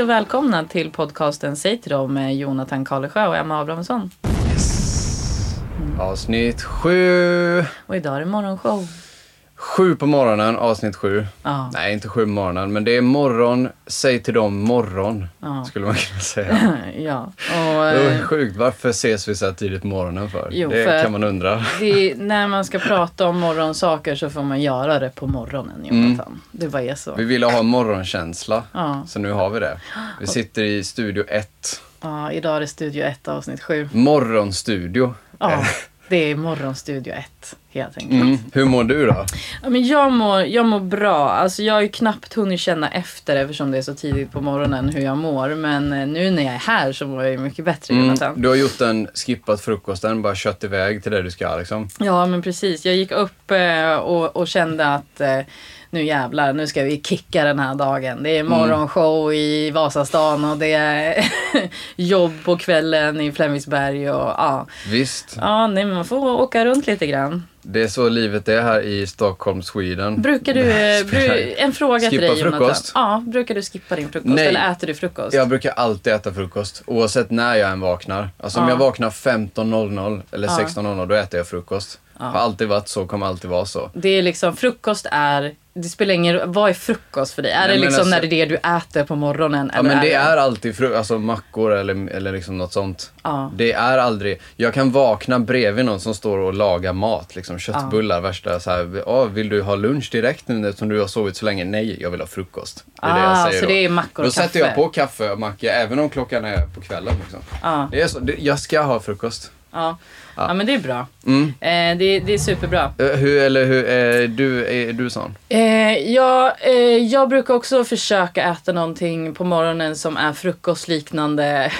Hej och välkomna till podcasten Säg till dem med Jonathan Karlsjö och Emma Abrahamsson. Avsnitt sju. Och idag är det morgonshow. Sju på morgonen, avsnitt sju. Ja. Nej, inte sju på morgonen, men det är morgon. Säg till dem morgon, Ja. skulle man kunna säga. ja. Och, Det eh, är sjukt, varför ses vi så här tidigt på morgonen för? Jo, det för- kan man undra. det, när man ska prata om morgonsaker så får man göra det på morgonen, Jonathan. Det bara är så. Vi ville ha morgonkänsla, Ja. så nu har vi det. Vi sitter i studio 1. ja, idag är det Studio 1 avsnitt 7. Morgonstudio. Ja, det är Morgonstudio 1 helt enkelt. Mm. Hur mår du då? Ja, men jag, mår, jag mår bra. Alltså, jag har ju knappt hunnit känna efter eftersom det är så tidigt på morgonen hur jag mår. Men eh, nu när jag är här så mår jag ju mycket bättre, Jonathan. Mm. Du har gjort en skippat frukosten, bara kört iväg till det du ska liksom. Ja, men precis. Jag gick upp eh, och, och kände att eh, nu jävlar, nu ska vi kicka den här dagen. Det är morgonshow i Vasastan och det är jobb på kvällen i Flemingsberg och ja. Visst, Ja, nej, man får åka runt lite grann. det är så livet är här i Stockholm, Sweden. Brukar du, bru, en fråga till Skippa dig Jonathan. frukost? Ja, brukar du skippa din frukost? Nej. Eller äter du frukost? Jag brukar alltid äta frukost, oavsett när jag än vaknar. Alltså om Ja. jag vaknar 15.00 eller Ja. 16.00, då äter jag frukost. Har alltid varit så, kommer alltid vara så. Det är liksom, frukost är, det spelar ingen roll, vad är frukost för dig? Är Nej, det liksom alltså- när det är det du äter på morgonen? Ja men det är alltid fru- alltså mackor eller, eller liksom något sånt. Ja. Det är aldrig, jag kan vakna bredvid någon som står och lagar mat, liksom köttbullar, värsta så här, "Ja, vill du ha lunch direkt nu eftersom du har sovit så länge? Nej, jag vill ha frukost. Det är det Ah, jag säger så då. det är mackor Då och sätter jag kaffe. på kaffe och macka även om klockan är på kvällen. Liksom. Ja. Det är så, det, jag ska ha frukost. Ja. ja, men det är bra. Mm. Eh, det, det är superbra. Eh, Hur, eller hur, är du, är du sån? Eh, jag, eh, jag brukar också försöka äta någonting på morgonen som är frukostliknande.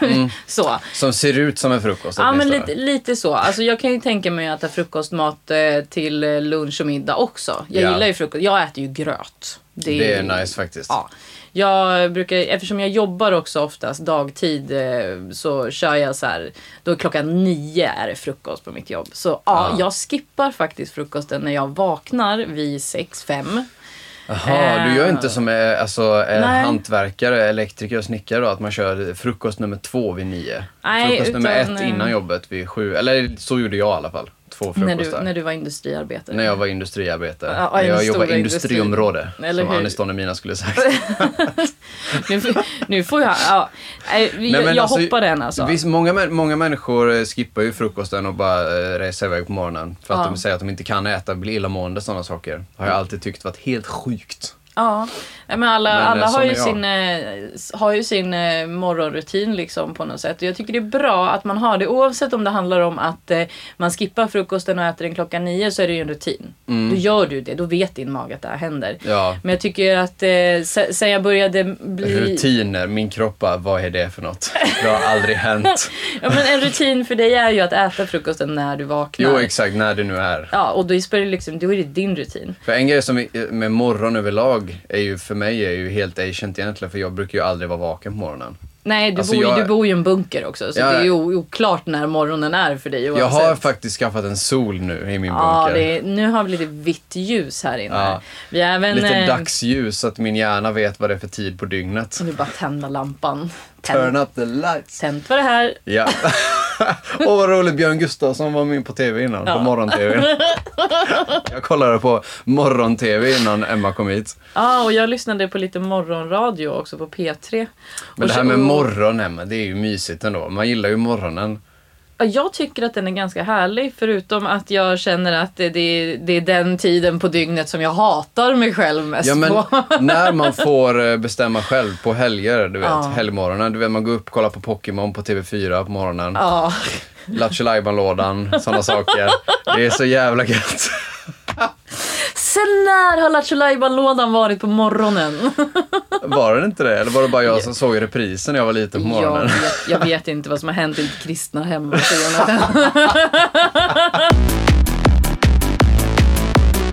så. Som ser ut som en frukost Ja, men åtminstone. lite, lite så. Alltså, jag kan ju tänka mig att äta frukostmat eh, till eh, lunch och middag också. Jag Ja. gillar ju frukost. Jag äter ju gröt. Det är nice faktiskt. Ja. Jag brukar, eftersom jag jobbar också oftast dagtid eh, så kör jag så här, då klockan nio är det frukost på mitt jobb. Så ja, Ja. jag skippar faktiskt frukosten när jag vaknar vid sex, fem. Jaha, du gör inte som eh, alltså, eh, Nej. hantverkare, elektriker och snickare då, att man kör frukost nummer två vid nio. Nej, frukost nummer utan, ett eh, innan jobbet vid sju. Eller så gjorde jag i alla fall. Två När frukostar. du, när du var industriarbetare. När jag var industriarbetare. Ja, när jag jobbade industriområde. Eller som hur? Anis Don Emina skulle sagt. nu, nu får jag, ja, jag, Nej, jag alltså, hoppar den alltså. Visst, många, många människor eh, skippar ju frukosten och bara eh, reser iväg på morgonen. För att Ja. de säger att de inte kan äta, blir illamående, sådana saker. Har jag alltid tyckt varit helt sjukt. Ja, men alla, Men, alla eh, har, ju är jag. sin, eh, har ju sin eh, morgonrutin liksom på något sätt. Jag tycker det är bra att man har det oavsett om det handlar om att eh, man skippar frukosten och äter den klockan nio så är det ju en rutin. Då gör du det, då vet din mage att det här händer. Mm. Ja. Men jag tycker att eh, se- sen jag började bli... Rutiner, min kropp bara, vad är det för något? Det har aldrig hänt. Ja, men en rutin för dig är ju att äta frukosten när du vaknar. Jo, exakt, när det nu är. Ja, och då spelar det liksom, då är det din rutin. För en grej som är- med morgon överlag är ju för mig är ju helt ancient egentligen, för jag brukar ju aldrig vara vaken på morgonen. Nej, du, Alltså, bor, ju- jag- du bor ju i en bunker också, så Ja, det är ju oklart när morgonen är för dig Jag oavsett. har faktiskt skaffat en sol nu i min Ja, bunker. det är, nu har vi lite vitt ljus här inne. Ja. Vi även... Lite eh, dagsljus så att min hjärna vet vad det är för tid på dygnet. Nu bara tända lampan. Turn Tänd, up the lights. tänt var det här. Ja. Åh vad roligt, Björn Gustafsson var med på tv innan, på morgon-tv. Jag kollade på morgon-tv innan Emma kom hit. Ja, och jag lyssnade på lite morgonradio också på P3. Men Och det här med morgon, Emma, det är ju mysigt ändå. Man gillar ju morgonen. Ja, Jag tycker att den är ganska härlig förutom att jag känner att det, det, det är den tiden på dygnet som jag hatar mig själv mest Ja men på. när man får eh, bestämma själv på helger, du vet, Ja. helgmorgonen. Du vet, man går upp och kollar på Pokémon på TV4 på morgonen. Ja. Lattjo lådan sådana saker. Det är så jävla gött. Sen när har Lattjo Lajban-lådan varit på morgonen? Var det inte det? Eller var det bara jag som såg reprisen när jag var liten på Jag morgonen? vet, jag vet inte vad som har hänt i kristna hem.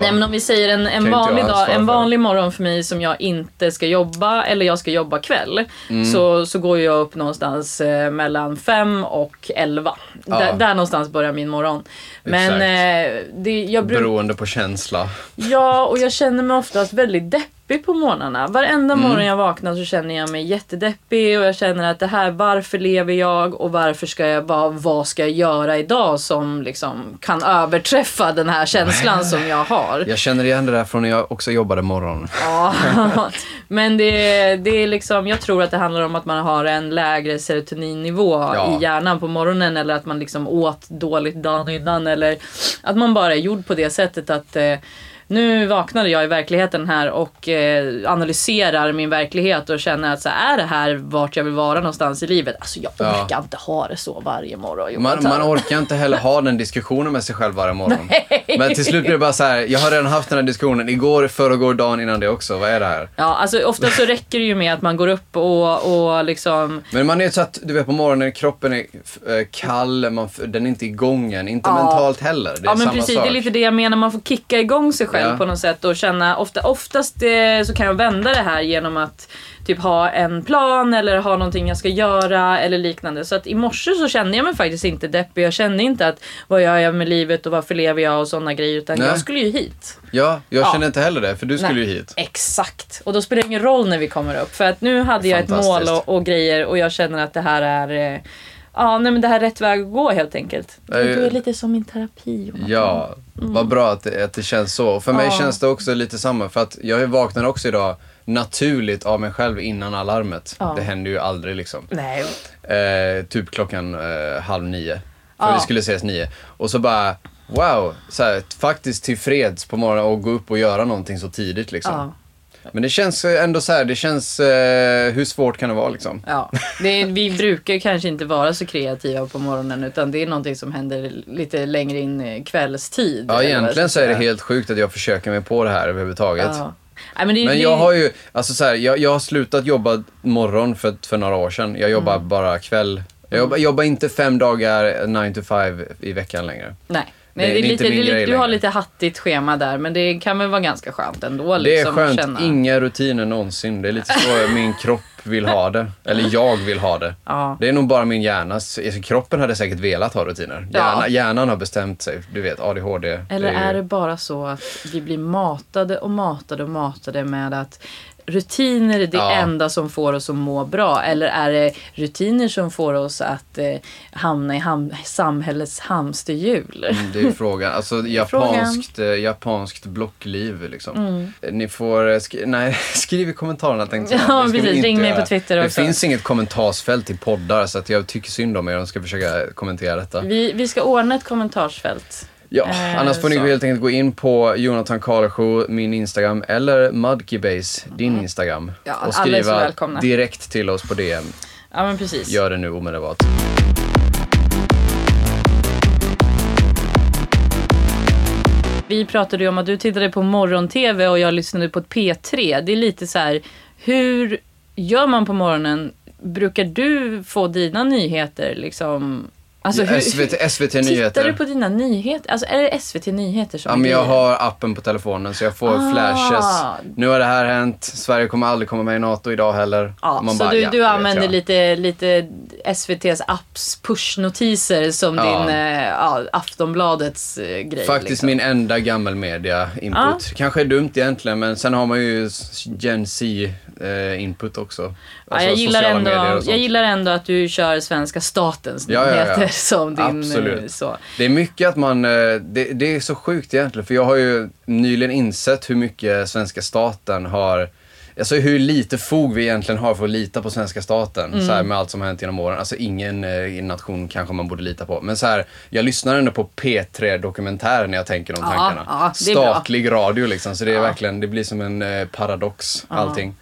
Nej men om vi säger en, en vanlig dag, en vanlig morgon för mig som jag inte ska jobba eller jag ska jobba kväll. Mm. Så, så går jag upp någonstans eh, mellan fem och elva. Ja. Där, där någonstans börjar min morgon. Men eh, det, jag brukar Beroende på känsla. Ja, och jag känner mig oftast väldigt deppig deppig på morgnarna. Varenda Mm. morgon jag vaknar så känner jag mig jättedeppig och jag känner att det här, varför lever jag och varför ska jag, vad, vad ska jag göra idag som liksom kan överträffa den här känslan som jag har. Jag känner igen det där från när jag också jobbade morgon. Ja, men det, det är liksom, jag tror att det handlar om att man har en lägre serotoninnivå Ja. i hjärnan på morgonen eller att man liksom åt dåligt dagen innan eller att man bara är gjord på det sättet att eh, nu vaknade jag i verkligheten här och eh, analyserar min verklighet och känner att så här, är det här vart jag vill vara någonstans i livet? Alltså jag Ja. orkar inte ha det så varje morgon. Man, man orkar inte heller ha den diskussionen med sig själv varje morgon. Men till slut blir det bara så här, jag har redan haft den här diskussionen igår, förrgår, dagen innan det också. Vad är det här? Ja, alltså ofta så räcker det ju med att man går upp och, och liksom Men man är så att, du vet på morgonen, kroppen är eh, kall, man, den är inte igång än. Inte Ja. mentalt heller. Det är Ja men samma precis, sak. det är lite det jag menar. Man får kicka igång sig själv Ja. på något sätt och känna, ofta, oftast eh, så kan jag vända det här genom att typ ha en plan eller ha någonting jag ska göra eller liknande. Så att i morse så kände jag mig faktiskt inte deppig. Jag kände inte att vad gör jag med livet och varför lever jag och sådana grejer. Utan Nej. jag skulle ju hit. Ja, jag Ja. känner inte heller det, för du skulle Nej. ju hit. Exakt. Och då spelar det ingen roll när vi kommer upp. För att nu hade jag ett mål och, och grejer och jag känner att det här är eh, Ja, nej men det här är rätt väg att gå helt enkelt. Du, är lite som min terapi Jonathan. Ja, vad bra att det, att det känns så. För mig Mm. Ja. känns det också lite samma, för att jag vaknar också idag naturligt av mig själv innan alarmet. Ja. Det händer ju aldrig liksom. Nej. Eh, typ klockan eh, halv nio. För Ja. vi skulle ses nio. Och så bara, wow, så här, faktiskt tillfreds på morgonen och gå upp och göra någonting så tidigt liksom. Ja. Men det känns eh, ändå så här, det känns, eh, hur svårt kan det vara liksom? Ja, det är, vi brukar kanske inte vara så kreativa på morgonen utan det är någonting som händer lite längre in kvällstid. Ja, egentligen så är det helt sjukt att jag försöker mig på det här överhuvudtaget. Ja. Nej, men det, Men jag har ju, alltså så här, jag, jag har slutat jobba morgon för, för några år sedan. Jag jobbar Mm. bara kväll. Jag jobbar, jobbar inte fem dagar 9 to 5 i veckan längre. Nej. Nej, det, är det är lite, det är du har lite hattigt schema där men det kan väl vara ganska skönt ändå. Det är Liksom, skönt, känna. inga rutiner någonsin. Det är lite så min kropp vill ha det. Eller jag vill ha det. Ja. Det är nog bara min hjärna. Alltså, kroppen hade säkert velat ha rutiner. Ja. Hjärna, Hjärnan har bestämt sig. Du vet, ADHD. Eller ju- är det bara så att vi blir matade och matade och matade med att rutiner är det Ja. enda som får oss att må bra? Eller är det rutiner som får oss att eh, hamna i ham- samhällets hamsterhjul? Mm, Det är frågan. Alltså frågan. japanskt, eh, japanskt blockliv liksom. Mm. Ni får, eh, skri- nej, skriv i kommentarerna tänkte jag. Ja, Det precis. Ring mig på Twitter Det också. finns inget kommentarsfält i poddar så att jag tycker synd om er och ska försöka kommentera detta. Vi, vi ska ordna ett kommentarsfält. Ja, Eh, annars får ni så. helt enkelt gå in på Jonathan Karlsjö, min Instagram, eller Mudkeybase, din Instagram. Mm. Ja, och skriva direkt till oss på DM. Ja, men precis. Gör det nu omedelbart. Vi pratade ju om att du tittade på morgon-tv och jag lyssnade på ett P3. Det är lite så här, hur gör man på morgonen? Brukar du få dina nyheter liksom? Alltså, hur, SVT, SVT Tittar Nyheter. du på dina nyheter? Alltså är det SVT Nyheter som Ja, men jag har appen på telefonen så jag får Ah. flashes. Nu har det här hänt. Sverige kommer aldrig komma med i NATO idag heller. Man så bara, du, ja, du använder lite, lite SVTs apps pushnotiser som Ja. din ja, Aftonbladets eh, grej. Faktiskt liksom. min enda gammelmedia input. Kanske är dumt egentligen men sen har man ju Gen Z eh, input också. Ja, Alltså jag, gillar ändå, jag gillar ändå att du kör svenska statens Ja, ja, ja. Nyheter som din... eh, Absolut. Så. Det är mycket att man, eh, det, det är så sjukt egentligen för jag har ju nyligen insett hur mycket svenska staten har Alltså hur lite fog vi egentligen har för att lita på svenska staten. Så Mm. här, med allt som har hänt genom åren. Alltså ingen eh, nation kanske man borde lita på. Men så här, jag lyssnar ändå på P3 Dokumentär när jag tänker de Ja, tankarna. ja, bra. Statlig radio liksom. Så det är Ja. verkligen, det blir som en eh, paradox allting.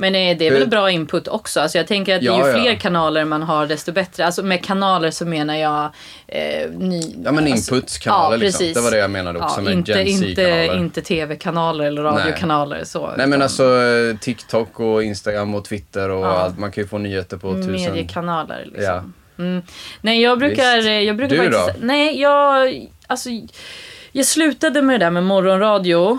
Men det är väl bra input också. Alltså jag tänker att Ja, ju ja. fler kanaler man har desto bättre. Alltså med kanaler så menar jag eh, ny... Ja men alltså- inputskanaler ja, liksom. Det var det jag menade också Ja, med inte, inte, inte tv-kanaler eller radiokanaler. Så, Nej men utan alltså eh, TikTok och Instagram och Twitter och Ja. allt. Man kan ju få nyheter på tusen... mediekanaler. Liksom. Ja. Mm. Nej, jag brukar, Visst. jag brukar Du faktiskt... då? Nej, jag... Alltså... Jag slutade med det där med morgonradio. och,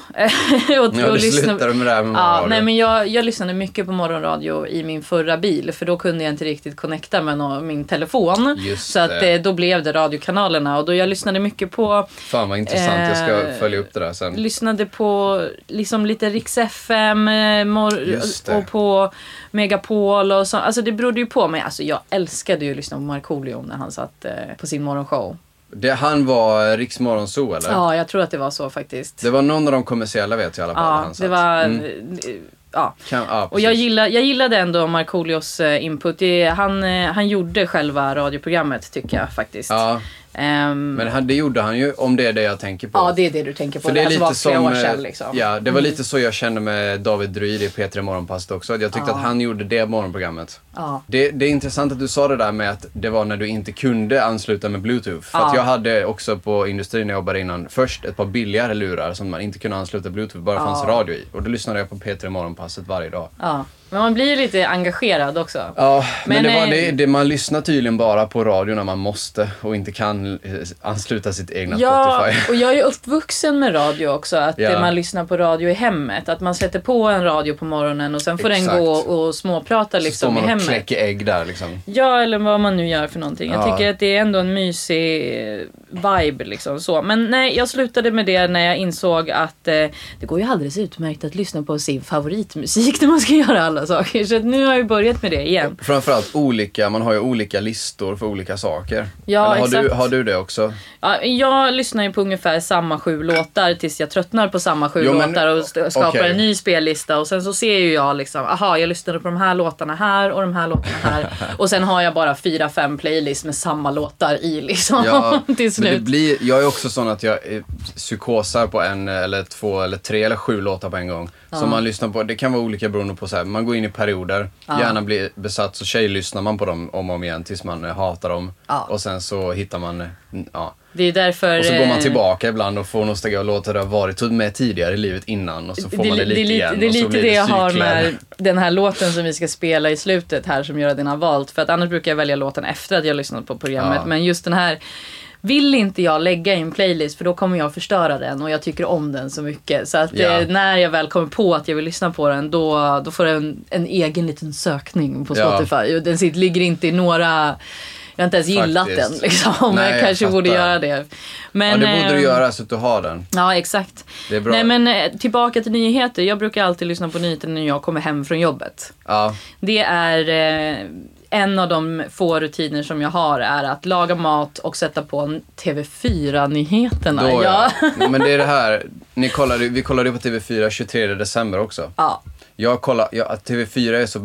Ja, du slutade med det här med Ja, morgonradio. nej, men jag, jag lyssnade mycket på morgonradio i min förra bil för då kunde jag inte riktigt connecta med nå- min telefon. Just så att, det. eh, då blev det radiokanalerna och då jag lyssnade mycket på Fan vad intressant, jag ska Eh, följa upp det där sen. lyssnade på liksom lite Rix FM eh, mor- och på Megapol och så. Alltså det berodde ju på mig. Alltså jag älskade ju att lyssna på Markoolio när han satt eh, på sin morgonshow. Det, han var Riks Morgonzoo eller? Ja, jag tror att det var så faktiskt. Det var någon av de kommersiella vet jag i alla fall. ja, han det var... Mm. eh, Ja. Kan, ja, Och jag, gillar, jag gillade ändå Markoolios eh, input. Det, han, eh, han gjorde själva radioprogrammet tycker jag faktiskt. Ja, Ehm, men han, det gjorde han ju, om det är det jag tänker på. ja, det är det du tänker på. För det är alltså var lite flera som, eh, sedan liksom. ja, det var lite så jag kände med David Druid i P3 Morgonpasset också. Jag tyckte Ja. att han gjorde det morgonprogrammet. Ja. Det, det är intressant att du sa det där med att det var när du inte kunde ansluta med bluetooth. För att Ja. jag hade också på industrin när jag jobbade innan först ett par billigare lurar som man inte kunde ansluta bluetooth, bara fanns radio i. Och då lyssnade jag på P3 Morgonpasset varje dag. Men man blir ju lite engagerad också. Ja, men, Men, det var eh, det, det, man lyssnar tydligen bara på radio när man måste och inte kan eh, ansluta sitt egna Ja, Spotify. och jag är uppvuxen med radio också. Att Ja. man lyssnar på radio i hemmet. Att man sätter på en radio på morgonen och sen får Exakt. den gå och småprata Så står liksom i man och hemmet. kläcker ägg där liksom. Ja, eller vad man nu gör för någonting. Jag Ja. tycker att det är ändå en mysig eh, vibe liksom så. Men nej, jag slutade med det när jag insåg att eh, det går ju alldeles utmärkt att lyssna på sin favoritmusik när man ska göra alla saker. Så att nu har jag börjat med det igen. Framförallt olika, man har ju olika listor för olika saker. Ja, Eller har, du, exakt. har du det också? Ja, jag lyssnar ju på ungefär samma sju låtar tills jag tröttnar på samma sju Jo, men- låtar och skapar okej. en ny spellista. Och sen så ser ju jag liksom, aha, jag lyssnade på de här låtarna här och de här låtarna här. och sen har jag bara fyra, fem playlists med samma låtar i liksom. Ja, till men det slut. blir, jag är också sån att jag eh, psykosar på en eller två eller tre eller sju låtar på en gång. Som man lyssnar på. Det kan vara olika beroende på så här, man går in i perioder. Gärna blir besatt så tjejlyssnar man på dem om och om igen tills man eh, hatar dem. Ja. Och sen så hittar man, ja. Det är därför... Och så går man eh, tillbaka ibland och får nostalgi och låtar det har varit med tidigare i livet innan och så får man det lite är igen. Det är och så lite blir det jag har med den här låten som vi ska spela i slutet här som Göran har valt. För att annars brukar jag välja låten efter att jag har lyssnat på programmet. Ja. Men just den här vill inte jag lägga i en playlist för då kommer jag förstöra den och jag tycker om den så mycket. Så att Ja. eh, när jag väl kommer på att jag vill lyssna på den då, då får den en egen liten sökning på Ja. Spotify. Och den sit, ligger inte i några jag har inte ens gillat Faktiskt. den liksom. Nej, jag jag kanske borde fattar. göra det. Men, Ja, det borde du eh, göra så att du har den. Ja, exakt. Det är bra. Nej men eh, tillbaka till nyheter. Jag brukar alltid lyssna på nyheter när jag kommer hem från jobbet. Ja, Det är en av de få rutiner som jag har är att laga mat och sätta på TV4-nyheterna. då ja. ja. Men det är det här, ni kollade, vi kollade på TV4 23 december också. ja. Jag kollar, ja, att TV4 är så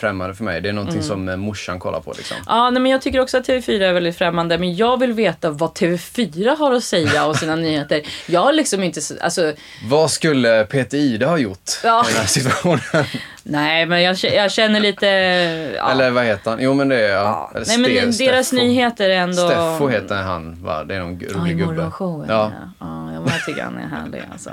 främmande för mig. Det är någonting Mm. som eh, morsan kollar på liksom. Ja, nej, men jag tycker också att TV4 är väldigt främmande. Men jag vill veta vad TV4 har att säga om sina nyheter. Jag har liksom inte... så- Alltså, Vad skulle Peter Ide ha gjort Ja. i den här situationen? nej, men jag, jag känner lite... Ja. Eller vad heter han? Jo men det är ja. ja. Nej, men Ste- deras Steffo. nyheter är ändå... Steffo heter han va? Det är någon Ja, rolig i gubbe. morgonshowen. Ja. Ja. Ja, jag tycker han är härlig. Alltså.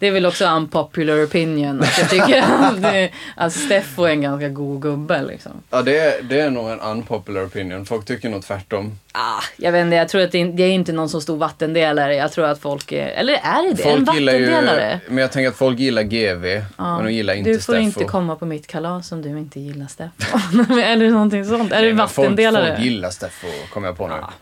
Det är väl också unpopular opinion. Att jag tycker att det, alltså Steffo är en ganska god gubbe. Liksom. Ja, det är, det är nog en unpopular opinion. Folk tycker nog tvärtom. Ah, jag vet inte, jag tror att det, är- det är inte någon så stor vattendelare. Jag tror att folk är, eller är det det? en Folk ju, vattendelare? men jag tänker att folk gillar GV, men de gillar inte du får Steffo. inte komma på mitt kalas om du inte gillar Steffo. eller någonting sånt. Är folk, vattendelare? folk gillar Steffo, kommer jag på nu. Ja.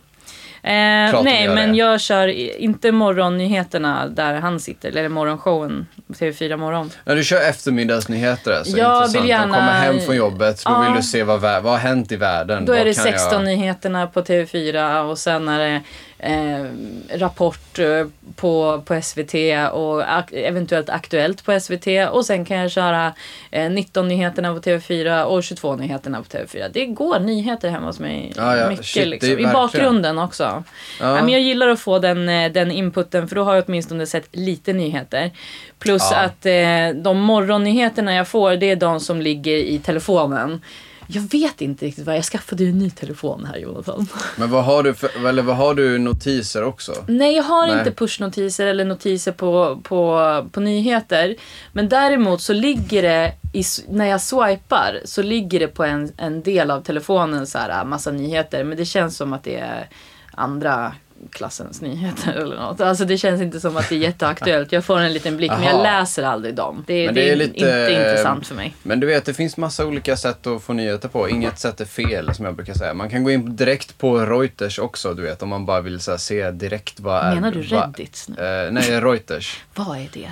Eh, nej, men det. jag kör inte morgonnyheterna där han sitter, eller morgonshowen på TV4 Morgon. När du kör eftermiddagsnyheter alltså, Jag intressant. vill gärna- kommer hem från jobbet, då Ja. vill du se vad, vad har hänt i världen. Då vad är det kan 16 jag... nyheterna på TV4 och sen är det eh, Rapport eh, på, på SVT och ak- eventuellt Aktuellt på SVT. Och sen kan jag köra eh, 19 nyheterna på TV4 och 22 nyheterna på TV4. Det går nyheter hemma hos mig. Ja, ja. Mycket Shit, liksom. I bakgrunden också. Ja. Ja. men jag gillar att få den, eh, den inputen för då har jag åtminstone sett lite nyheter. Plus att eh, de morgonnyheterna jag får det är de som ligger i telefonen. Jag vet inte riktigt vad jag skaffade ju en ny telefon här Jonathan. Men vad har du för, eller vad har du notiser också? Nej, jag har Nej. inte pushnotiser eller notiser på, på, på nyheter. Men däremot så ligger det, i, när jag swipar, så ligger det på en, en del av telefonen så här massa nyheter. Men det känns som att det är andra klassens nyheter eller något. Alltså det känns inte som att det är jätteaktuellt. Jag får en liten blick men jag Aha. läser aldrig dem. Det, det, det är, lite, inte intressant för mig. Men du vet, det finns massa olika sätt att få nyheter på. Inget sätt är fel, som jag brukar säga. Man kan gå in direkt på Reuters också, du vet, om man bara vill här, se direkt vad är... Menar du Reddit nu? Eh, nej, Reuters. Vad är det?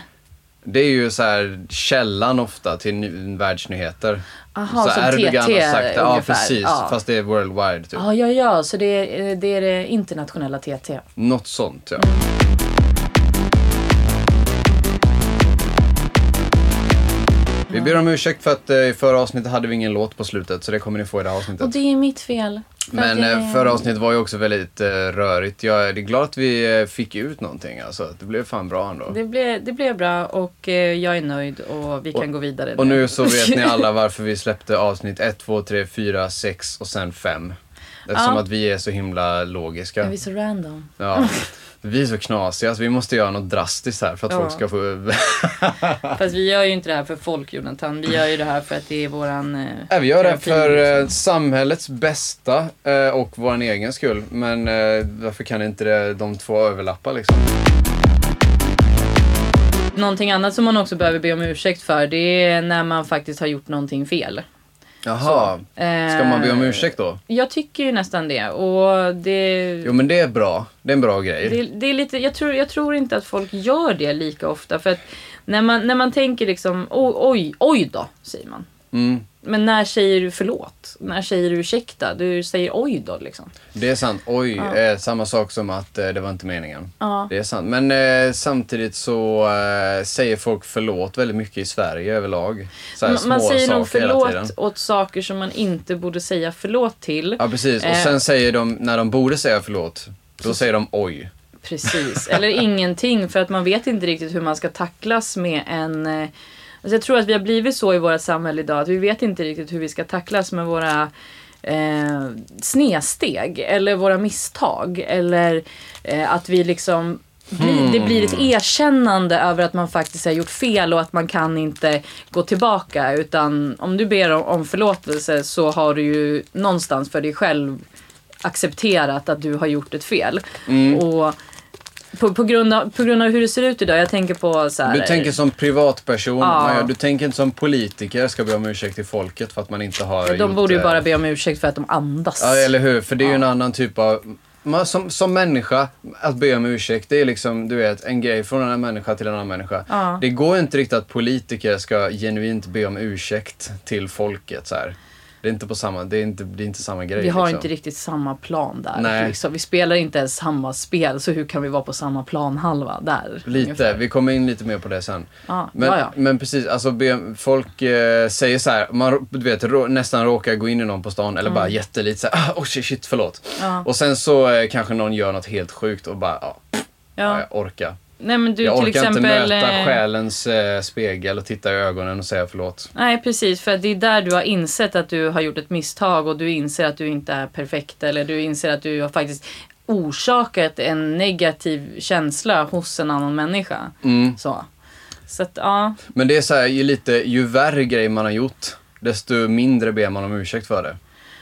Det är ju så här källan ofta till ny- världsnyheter. Aha, som Erdogan TT har sagt det. Ja, ungefär. precis. Ja. Fast det är worldwide, typ. Ja, ja, ja, så det är, det är det internationella TT. Något sånt, ja. Vi ber om ursäkt för att eh, i förra avsnittet hade vi ingen låt på slutet, så det kommer ni få i det här avsnittet. Och det är mitt fel. Men jag- eh, förra avsnittet var ju också väldigt eh, rörigt. Jag är glad att vi eh, fick ut någonting. Alltså, det blev fan bra ändå. Det blev, det blev bra och jag är nöjd och vi kan gå vidare. Och nu så vet ni alla varför vi släppte avsnitt 1, 2, 3, 4, 6 och sen 5. Eftersom Ja. att vi är så himla logiska. Är vi så random? Ja. Vi är så knasiga så vi måste göra något drastiskt här för att Ja. folk ska få... Fast vi gör ju inte det här för folk Jonathan. Vi gör ju det här för att det är våran... Eh, Nej, vi gör det för eh, liksom. samhällets bästa eh, och vår egen skull. Men eh, varför kan inte det, de två överlappa liksom? Någonting annat som man också behöver be om ursäkt för det är när man faktiskt har gjort någonting fel. Jaha, Eh, ska man be om ursäkt då? Jag tycker ju nästan det. Och det... Jo men det är bra. Det är en bra grej. Det, det är lite, jag, tror, jag tror inte att folk gör det lika ofta. För att när man, när man tänker liksom, oj, oj, oj då, säger man. Mm, Men när säger du förlåt? När säger du ursäkta? Du säger oj då liksom. det är sant. Oj, Ja. eh, samma sak som att eh, det var inte meningen. Ja. Det är sant. Men eh, samtidigt så eh, säger folk förlåt väldigt mycket i Sverige överlag. Så här, Man, man säger nog förlåt åt saker som man inte borde säga förlåt till. Ja precis. Och Eh. sen säger de, när de borde säga förlåt, då säger de oj. Precis. Eller ingenting för att man vet inte riktigt hur man ska tacklas med en... Alltså jag tror att vi har blivit så i vårt samhälle idag att vi vet inte riktigt hur vi ska tacklas med våra eh, snedsteg eller våra misstag. Eller eh, att vi liksom blir, det blir ett erkännande över att man faktiskt har gjort fel och att man kan inte gå tillbaka. Utan om du ber om, förlåtelse så har du ju någonstans för dig själv accepterat att du har gjort ett fel. Och på, på, grund av, på grund av hur det ser ut idag, jag tänker på så här, Du tänker som privatperson, Ja. Maja, du tänker inte som politiker ska be om ursäkt till folket för att man inte har De gjort, borde ju bara be om ursäkt för att de andas. Ja, eller hur? För det är ju en annan typ av... Man, som, som människa, att be om ursäkt, det är liksom, du vet, en grej från en människa till en annan människa. Det går inte riktigt att politiker ska genuint be om ursäkt till folket så här. Det är inte på samma, det är inte, det är inte samma grej. vi har liksom. inte riktigt samma plan där. Nej. Liksom. Vi spelar inte ens samma spel, så hur kan vi vara på samma planhalva där? Lite, ungefär? vi kommer in lite mer på det sen. Ja, Men, men precis, alltså folk eh, säger så här, man du vet, rå, nästan råkar gå in i någon på stan eller bara jättelite så här, ah, oh shit, shit, förlåt. Mm. Ja. Och sen så eh, kanske någon gör något helt sjukt och bara, ja, ja. Ja. jag orkar. Nej men du jag till orkar exempel... inte möta eh, själens eh, spegel och titta i ögonen och säga förlåt. Nej precis, för det är där du har insett att du har gjort ett misstag och du inser att du inte är perfekt eller du inser att du har faktiskt orsakat en negativ känsla hos en annan människa. Mm. Så. Så att ja, Men det är så här, ju, lite, ju värre grej man har gjort, desto mindre ber man om ursäkt för det.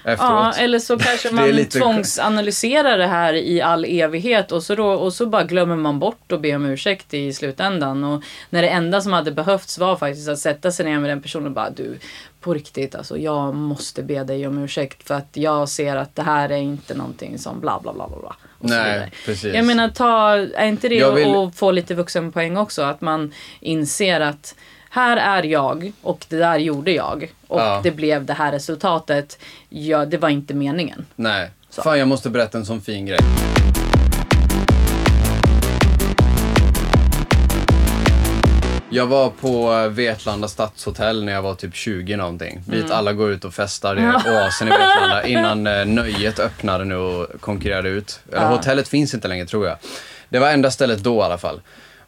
Ja Efteråt. eller så kanske Det man lite- tvångsanalyserar det här i all evighet och så, då, och så bara glömmer man bort att be om ursäkt i slutändan. Och när det enda som hade behövts var faktiskt att sätta sig ner med den personen och bara du, på riktigt alltså, jag måste be dig om ursäkt för att jag ser att det här är inte någonting som bla bla bla bla. bla. Nej, precis. Jag menar, ta, är inte det vill- att få lite vuxenpoäng också? Att man inser att här är jag och det där gjorde jag. Och Ja. det blev det här resultatet. Ja, det var inte meningen. Nej. Så. Fan, jag måste berätta en sån fin grej. Jag var på eh, Vetlanda stadshotell när jag var typ 20 någonting. Dit Mm. alla går ut och festar. Det är oasen i Vetlanda innan eh, nöjet öppnade nu och konkurrerade ut. Eller Ja. hotellet finns inte längre tror jag. Det var enda stället då i alla fall.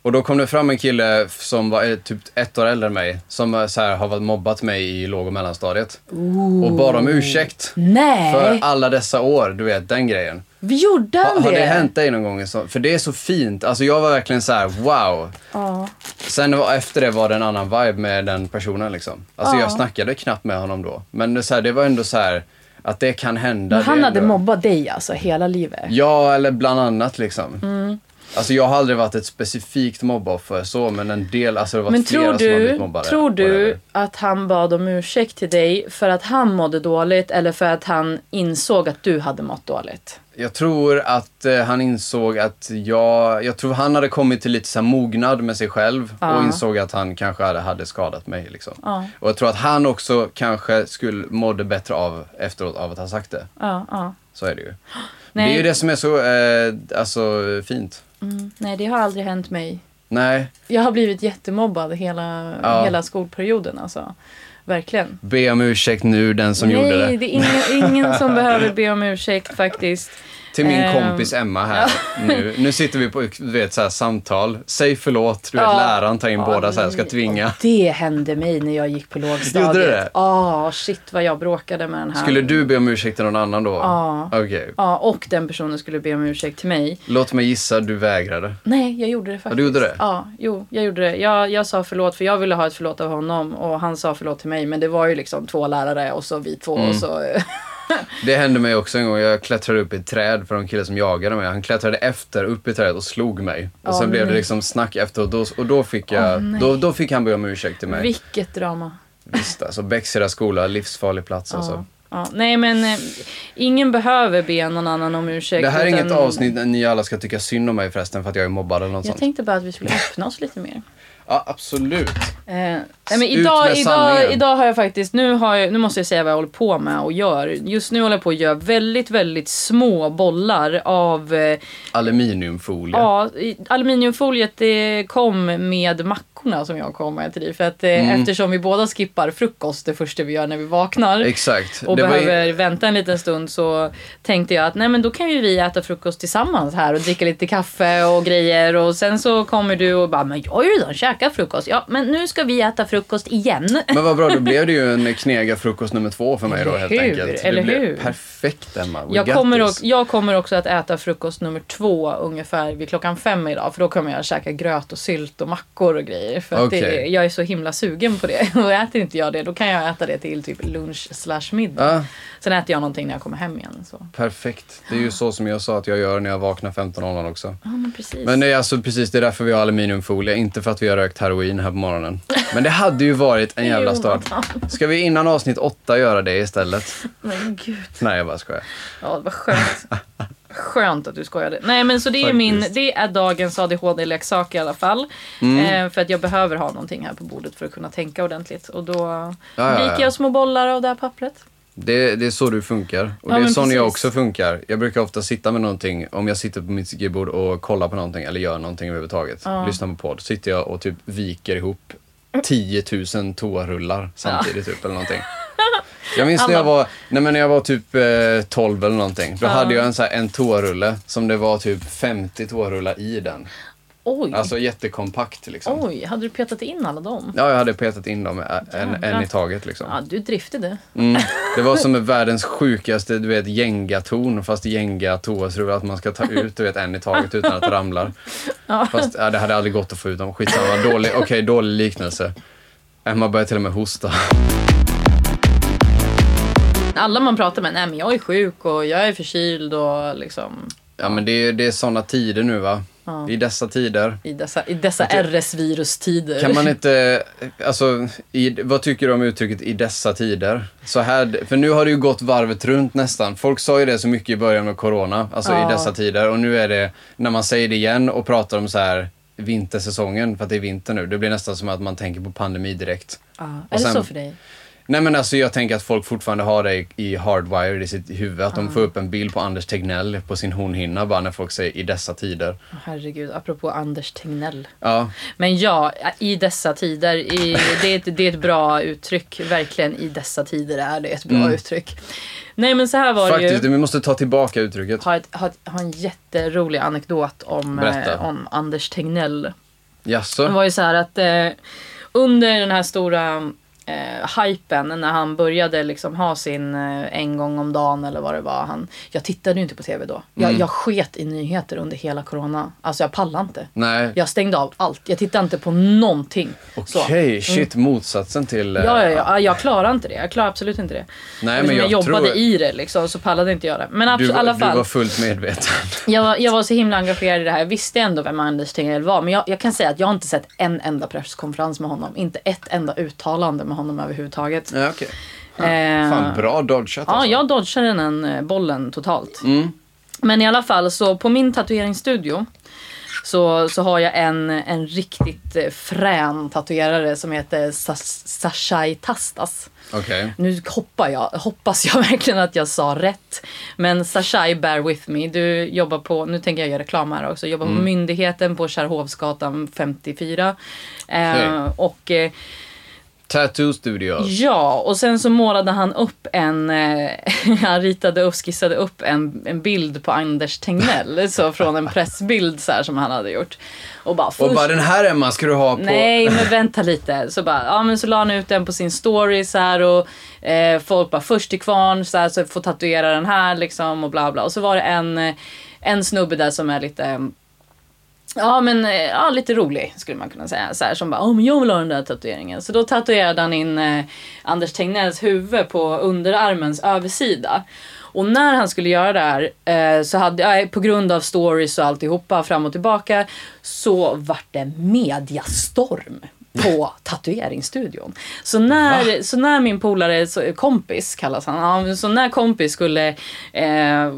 Och då kom det fram en kille som var eh, typ ett år äldre än mig. Som eh, så här, har mobbat mig i låg och mellanstadiet. Och bad om ursäkt. Nej! För alla dessa år, du vet den grejen. Vi gjorde Ha, han har det? det hänt dig någon gång? För det är så fint. Alltså jag var verkligen så här: wow. Ja. Sen var, efter det var det en annan vibe med den personen liksom. Alltså Ja. jag snackade knappt med honom då. Men det, så här, det var ändå så här. att det kan hända. Men han det hade ändå- mobbat dig alltså hela livet? Ja, eller bland annat liksom. Mm. Alltså jag har aldrig varit ett specifikt mobboffer så, men en del, alltså det har varit Men flera tror som har blivit du, mobbade. tror du att han bad om ursäkt till dig för att han mådde dåligt eller för att han insåg att du hade mått dåligt? Jag tror att eh, han insåg att jag, jag tror han hade kommit till lite så här mognad med sig själv Ja. och insåg att han kanske hade, hade skadat mig. Liksom. Ja. Och jag tror att han också kanske skulle mådde bättre av efteråt av att ha sagt det. Ja, ja. Så är det ju. Nej. Det är ju det som är så eh, alltså, fint. Mm. Nej, det har aldrig hänt mig. Nej, Jag har blivit jättemobbad hela, Ja. hela skolperioden alltså. Verkligen. be om ursäkt nu den som Nej, gjorde det. det är ingen, ingen som behöver be om ursäkt faktiskt. Till min Ehm, kompis Emma här nu. Nu sitter vi på du vet, så här, samtal. Säg förlåt. Du vet, Ja. läraren tar in Ja, båda så här, ska tvinga. Det hände mig när jag gick på lågstadiet. Gjorde det? Ja, shit vad jag bråkade med den här. Skulle du be om ursäkt till någon annan då? Ja. Okej. Ja, och den personen skulle be om ursäkt till mig. Låt mig gissa, du vägrade. Nej, jag gjorde det faktiskt. du gjorde det? Ja, jo, jag gjorde det. Jag, jag sa förlåt för jag ville ha ett förlåt av honom och han sa förlåt till mig. Men det var ju liksom två lärare och så vi två Mm. och så... Det hände mig också en gång. Jag klättrade upp i ett träd för en kille som jagade mig. Han klättrade efter upp i trädet och slog mig. Och sen blev det nej. liksom snack efter och då, och då fick jag, nej. då, då fick han be om ursäkt till mig. Vilket drama. Visst alltså, Bäcksida skola, livsfarlig plats alltså. Ja. Ja, nej men eh, ingen behöver be någon annan om ursäkt. Det här är utan- inget avsnitt där ni alla ska tycka synd om mig förresten för att jag är mobbad eller något Jag sånt. tänkte bara att vi skulle öppna oss lite mer. Ja, absolut. Eh, nej, men idag, idag, idag har jag faktiskt, nu, har jag, nu måste jag säga vad jag håller på med och gör. Just nu håller jag på att göra väldigt, väldigt små bollar av eh, Aluminiumfolie. Ja, i- aluminiumfoliet det kom med mackorna som jag kom med till dig. För att eh, Mm. eftersom vi båda skippar frukost det första vi gör när vi vaknar. Exakt. och Det behöver vänta en liten stund så tänkte jag att nej men då kan ju vi äta frukost tillsammans här och dricka lite kaffe och grejer. Och sen så kommer du och bara, men jag har ju redan käkat frukost. Ja, men nu ska vi äta frukost igen. Men vad bra, då blev det ju en knega frukost nummer två för mig då Eller helt hur? enkelt. Eller det blev hur? perfekt Emma. We Jag kommer, också, jag kommer också att äta frukost nummer två ungefär vid klockan fem idag. För då kommer jag käka gröt och sylt och mackor och grejer. För att det, jag är så himla sugen på det. Och äter inte jag det då kan jag äta det till typ lunch slash middag. Ja, Sen äter jag någonting när jag kommer hem igen. Så. perfekt. Det är ju så som jag sa att jag gör när jag vaknar 15.00 också. Ja men precis. Men det är alltså precis det är därför vi har aluminiumfolie, inte för att vi har rökt heroin här på morgonen. Men det hade ju varit en jävla start. Ska vi innan avsnitt åtta göra det istället? Men gud. Nej, jag bara skojar. Ja, vad skönt. Skönt att du skojade. Nej men så det är min, det är dagens ADHD-leksak i alla fall. Mm. Eh, för att jag behöver ha någonting här på bordet för att kunna tänka ordentligt. Och då Ja, ja, viker ja. jag små bollar av det här pappret. Det, det är så du funkar. Och Ja, det är så jag precis. också funkar. Jag brukar ofta sitta med någonting, om jag sitter på mitt skrivbord och kollar på någonting eller gör någonting överhuvudtaget. Ja. Lyssnar på podd. Sitter jag och typ viker ihop 10 000 toarullar samtidigt typ eller någonting. Jag minns när jag var, nej men när jag var typ eh, 12 eller någonting. Då Ja. hade jag en, så här, en toarulle som det var typ 50 toarullar i den. Oj. Alltså jättekompakt liksom. Oj, hade du petat in alla dem? Ja, jag hade petat in dem en, en i taget liksom. Ja, du driftig du. Mm. Det var som världens sjukaste, du vet, Jenga-torn fast Jenga toastrul, att man ska ta ut, du vet, en i taget utan att det ramlar. Ja. Fast ja, det hade aldrig gått att få ut dem. Skitsamma, dålig, okej, dålig liknelse. Emma började till och med hosta. Alla man pratar med, nej men jag är sjuk och jag är förkyld och liksom Ja, men det, är- det är såna tider nu va? Ja. I dessa tider. i dessa, i dessa RS-virustider. Kan man inte, alltså, i, vad tycker du om uttrycket i dessa tider? Så här, för nu har det ju gått varvet runt nästan. Folk sa ju det så mycket i början med corona, alltså Ja. i dessa tider. Och nu är det, när man säger det igen och pratar om så här vintersäsongen, för att det är vinter nu, det blir nästan som att man tänker på pandemi direkt. Ja. Är det så för dig? Nej men alltså jag tänker att folk fortfarande har det i, hardwired i sitt huvud, att de får upp en bild på Anders Tegnell på sin hornhinna bara när folk säger i dessa tider. Herregud, apropå Anders Tegnell. Ja, Men ja, i dessa tider, i, det, är ett, det är ett bra uttryck. Verkligen, i dessa tider är det ett bra Mm. uttryck. Nej men så här var det faktiskt, ju. vi måste ta tillbaka uttrycket. Har, ett, har, ett, en jätterolig anekdot om, eh, om Anders Tegnell. Det Jaså? var ju så här att eh, under den här stora eh, hypen när han började liksom ha sin eh, en gång om dagen eller vad det var. Han, jag tittade ju inte på tv då. Jag, Mm. jag sket i nyheter under hela corona. Alltså jag pallade inte. Nej. Jag stängde av allt. Jag tittade inte på någonting. Okej, shit. Motsatsen till... eh, Ja, ja, ja, jag klarar inte det. Jag klarar absolut inte det. Nej, Eftersom men jag, jobbade tror... i det liksom, så pallade inte jag det. Men Du, abs- i alla fall. du var fullt medveten. Jag, var- jag var så himla engagerad i det här. Jag visste ändå vem Anders Tegnell var. Men jag, jag kan säga att jag har inte sett en enda presskonferens med honom. Inte ett enda uttalande med honom överhuvudtaget. ja, okej. Eh, Fan, bra dodgat Ja, alltså. jag dodgade den eh, bollen totalt. Mm. Men i alla fall, så på min tatueringsstudio så, så har jag en, en riktigt eh, frän tatuerare som heter Sas- Sashai Tastas. Okej. Nu hoppar jag, hoppas jag verkligen att jag sa rätt. Men Sashai, bear with me. Du jobbar på, nu tänker jag göra reklam här också, jobbar på myndigheten på Kärrhovsgatan 54. Eh, och eh, Tattoo Studios. Ja, och sen så målade han upp en, eh, han ritade upp, skissade upp en, en bild på Anders Tegnell, så från en pressbild så här som han hade gjort. Och bara, Och bara den här Emma ska du ha på... Nej, men vänta lite. Så bara, ja men så la han ut den på sin story så här och eh, folk bara först till kvarn så här så får tatuera den här liksom och bla bla. Och så var det en, eh, en snubbe där som är lite Ja men eh, ja, lite rolig skulle man kunna säga. Så här, som bara, oh, men jag vill ha den där tatueringen. Så då tatuerade han in eh, Anders Tegnells huvud på underarmens översida. Och när han skulle göra det här, eh, så hade, eh, på grund av stories och alltihopa fram och tillbaka, så vart det mediastorm på tatueringsstudion. Så när, så när min polare, så, kompis kallas han, ja, så när kompis skulle eh,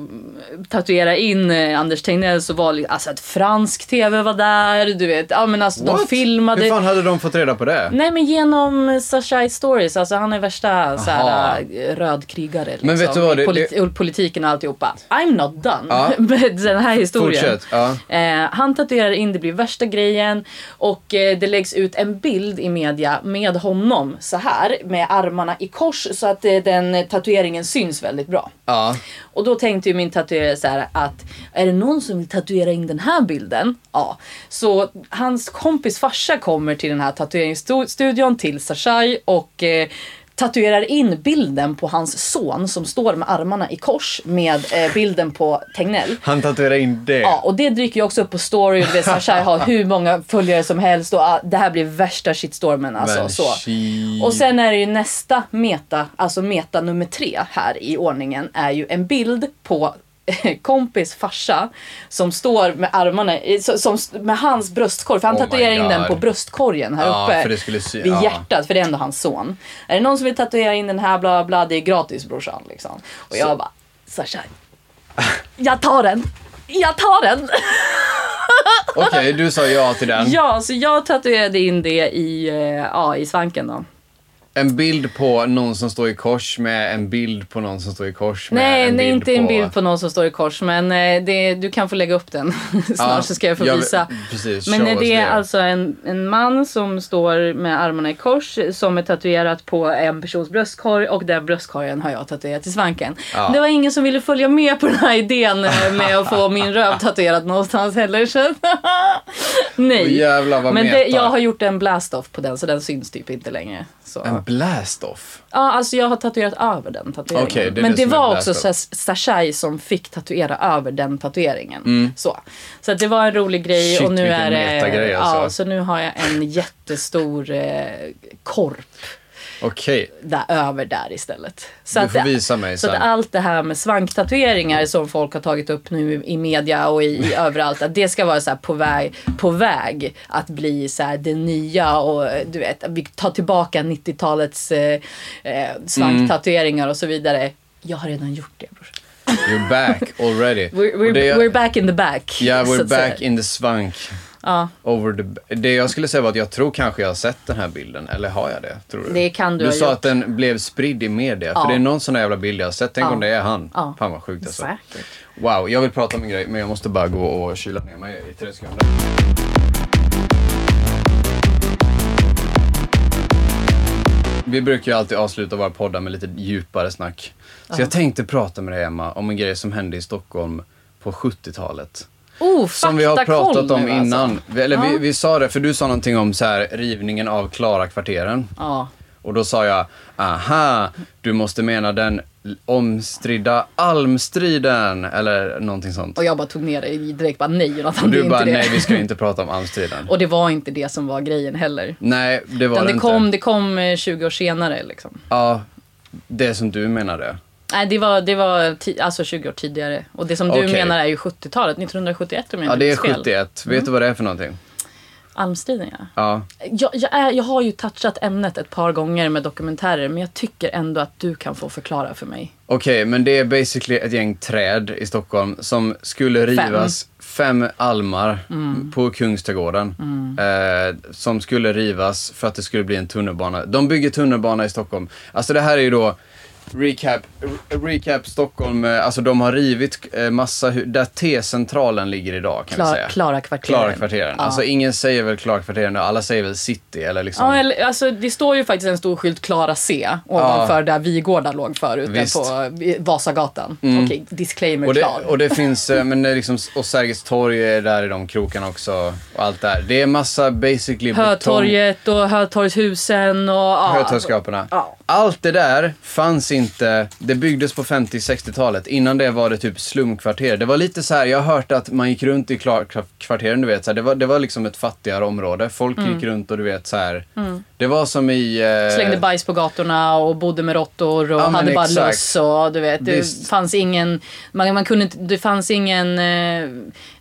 tatuera in eh, Anders Tegnell så var det alltså ett fransk tv var där, du vet, ja men alltså de filmade. Hur fan hade de fått reda på det? Nej men genom Sashai Stories, alltså han är värsta såhär, rödkrigare liksom, Men vet du vad, det- polit- och politiken och alltihopa. I'm not done Ja. med den här historien. Fortsätt. Ja. Eh, han tatuerar in, det blir värsta grejen och eh, det läggs ut en bild i media med honom så här med armarna i kors så att eh, den tatueringen syns väldigt bra. Ja. Och då tänkte ju min tatuerare så här att är det någon som vill tatuera in den här bilden? Ja. Så hans kompis farsa kommer till den här tatueringsstudion till Sashai och eh, tatuerar in bilden på hans son som står med armarna i kors med eh, bilden på Tegnell. Han tatuerade in det. Ja, och det dyker ju också upp på story. Du vet, Sashai har hur många följare som helst och ah, det här blir värsta shitstormen. Alltså, Men så. shit. Och sen är det ju nästa meta, alltså meta nummer tre här i ordningen, är ju en bild på kompis farsa som står med armarna, i- så- som, med hans bröstkorg, för han Oh tatuerar in den på bröstkorgen här Ja, uppe. för det skulle sy- vid ja. hjärtat, för det är ändå hans son. Är det någon som vill tatuera in den här, bla bla, det är gratis brorsan. Liksom. Och jag bara, Sasha, jag tar den. Jag tar den! Okej, du sa ja till den. Ja, så jag tatuerade in det i, eh, ja, i svanken då. En bild på någon som står i kors med en bild på någon som står i kors med Nej, en nej bild inte en bild på någon som står i kors. Men eh, det, du kan få lägga upp den snart Ja, så ska jag få jag- visa. precis, men det är det. alltså en, en man som står med armarna i kors som är tatuerat på en persons bröstkorg och den bröstkorgen har jag tatuerat i svanken. Ja. Det var ingen som ville följa med på den här idén eh, med att få min röv tatuerad någonstans heller. Så nej. Jävlar men det, jag har gjort en blast-off på den så den syns typ inte längre. Så. En blast-off. Ja, alltså jag har tatuerat över den tatueringen. Okej, det Men det det var också off. Sas- Sashai som fick tatuera över den tatueringen. Mm. Så. så att det var en rolig grej Shit, och nu är det... alltså. Ja, så nu har jag en jättestor eh, korp Okej, där över där istället. Så du att får det- visa mig så att sen. allt det här med svanktatueringar som folk har tagit upp nu i media och i, överallt, att det ska vara så på väg, på väg att bli så här det nya och eh, du vet, vi tar tillbaka 90-talets eh, eh, svanktatueringar och så vidare. Jag har redan gjort det bror. You're back already. We're, we're, det- we're back in the back. Ja, så we're att back in the svank. Ja, Over the... Det jag skulle säga var att jag tror kanske jag har sett den här bilden. Eller har jag det? Tror du? Det kan du Du ha sa gjort. att den blev spridd i media. Ja. För det är någon sån där jävla bild jag har sett. Tänk Ja. om det är han. Ja. Fan vad sjukt alltså. säkert. Wow, jag vill prata om en grej men jag måste bara gå och kyla ner mig i tre sekunder. Vi brukar ju alltid avsluta våra poddar med lite djupare snack. Så jag tänkte prata med dig Emma om en grej som hände i Stockholm på 70-talet. Oh, Som vi har pratat om alltså. innan. Vi- Eller Ja. vi, vi sa det, för du sa någonting om så här, rivningen av Klara-kvarteren. Ja. Och då sa jag, aha, du måste mena den omstridda almstriden eller någonting sånt. Och jag bara tog ner det direkt, bara nej Jonathan, Och det är du bara, inte det. nej vi ska inte prata om almstriden. Och det var inte det som var grejen heller. Nej, det var Utan det det, inte. kom, det kom eh, 20 år senare liksom. Ja, det som du menade. Nej, det var, det var alltså 20 år tidigare. Och det som du Okej. menar är ju 70-talet, 1971 om jag Ja, det är minns fel. 71. Vet Mm. du vad det är för någonting? Almstriden ja. Ja. Jag, jag, är, jag har ju touchat ämnet ett par gånger med dokumentärer men jag tycker ändå att du kan få förklara för mig. Okej, men det är basically ett gäng träd i Stockholm som skulle rivas. Fem, almar Mm. på Kungsträdgården. Eh, som skulle rivas för att det skulle bli en tunnelbana. De bygger tunnelbana i Stockholm. Alltså det här är ju då Recap, re- recap Stockholm, eh, alltså de har rivit eh, massa, där T-centralen ligger idag kan vi Klar, säga. Klara kvarteren. Klara kvarteren. Ja. Alltså ingen säger väl Klara kvarteren nu, alla säger väl city eller liksom. Ja, eller, alltså, det står ju faktiskt en stor skylt Klara C ovanför där Vigårda låg förut, Visst. på Vasagatan. Okej, disclaimer Och det, klar. och det finns, eh, men det är liksom, och Sergels torg är där i de krokarna också. Och allt där. Det är massa basically betong. Hötorget och Hötorgshusen och... Ja, Hötorgsskraporna. Ja. Allt det där fanns inte, det byggdes på 50-60-talet. Innan det var det typ slumkvarter. Det var lite så här, jag har hört att man gick runt i kvarteren, du vet. Så här, det, var, det var liksom ett fattigare område. Folk gick runt och du vet så här. Det var som i... Eh, Mm. Slängde bajs på gatorna och bodde med råttor och Ja, hade bara exakt. löss och du vet. Det Visst. fanns ingen, man, man kunde inte, det fanns ingen, eh,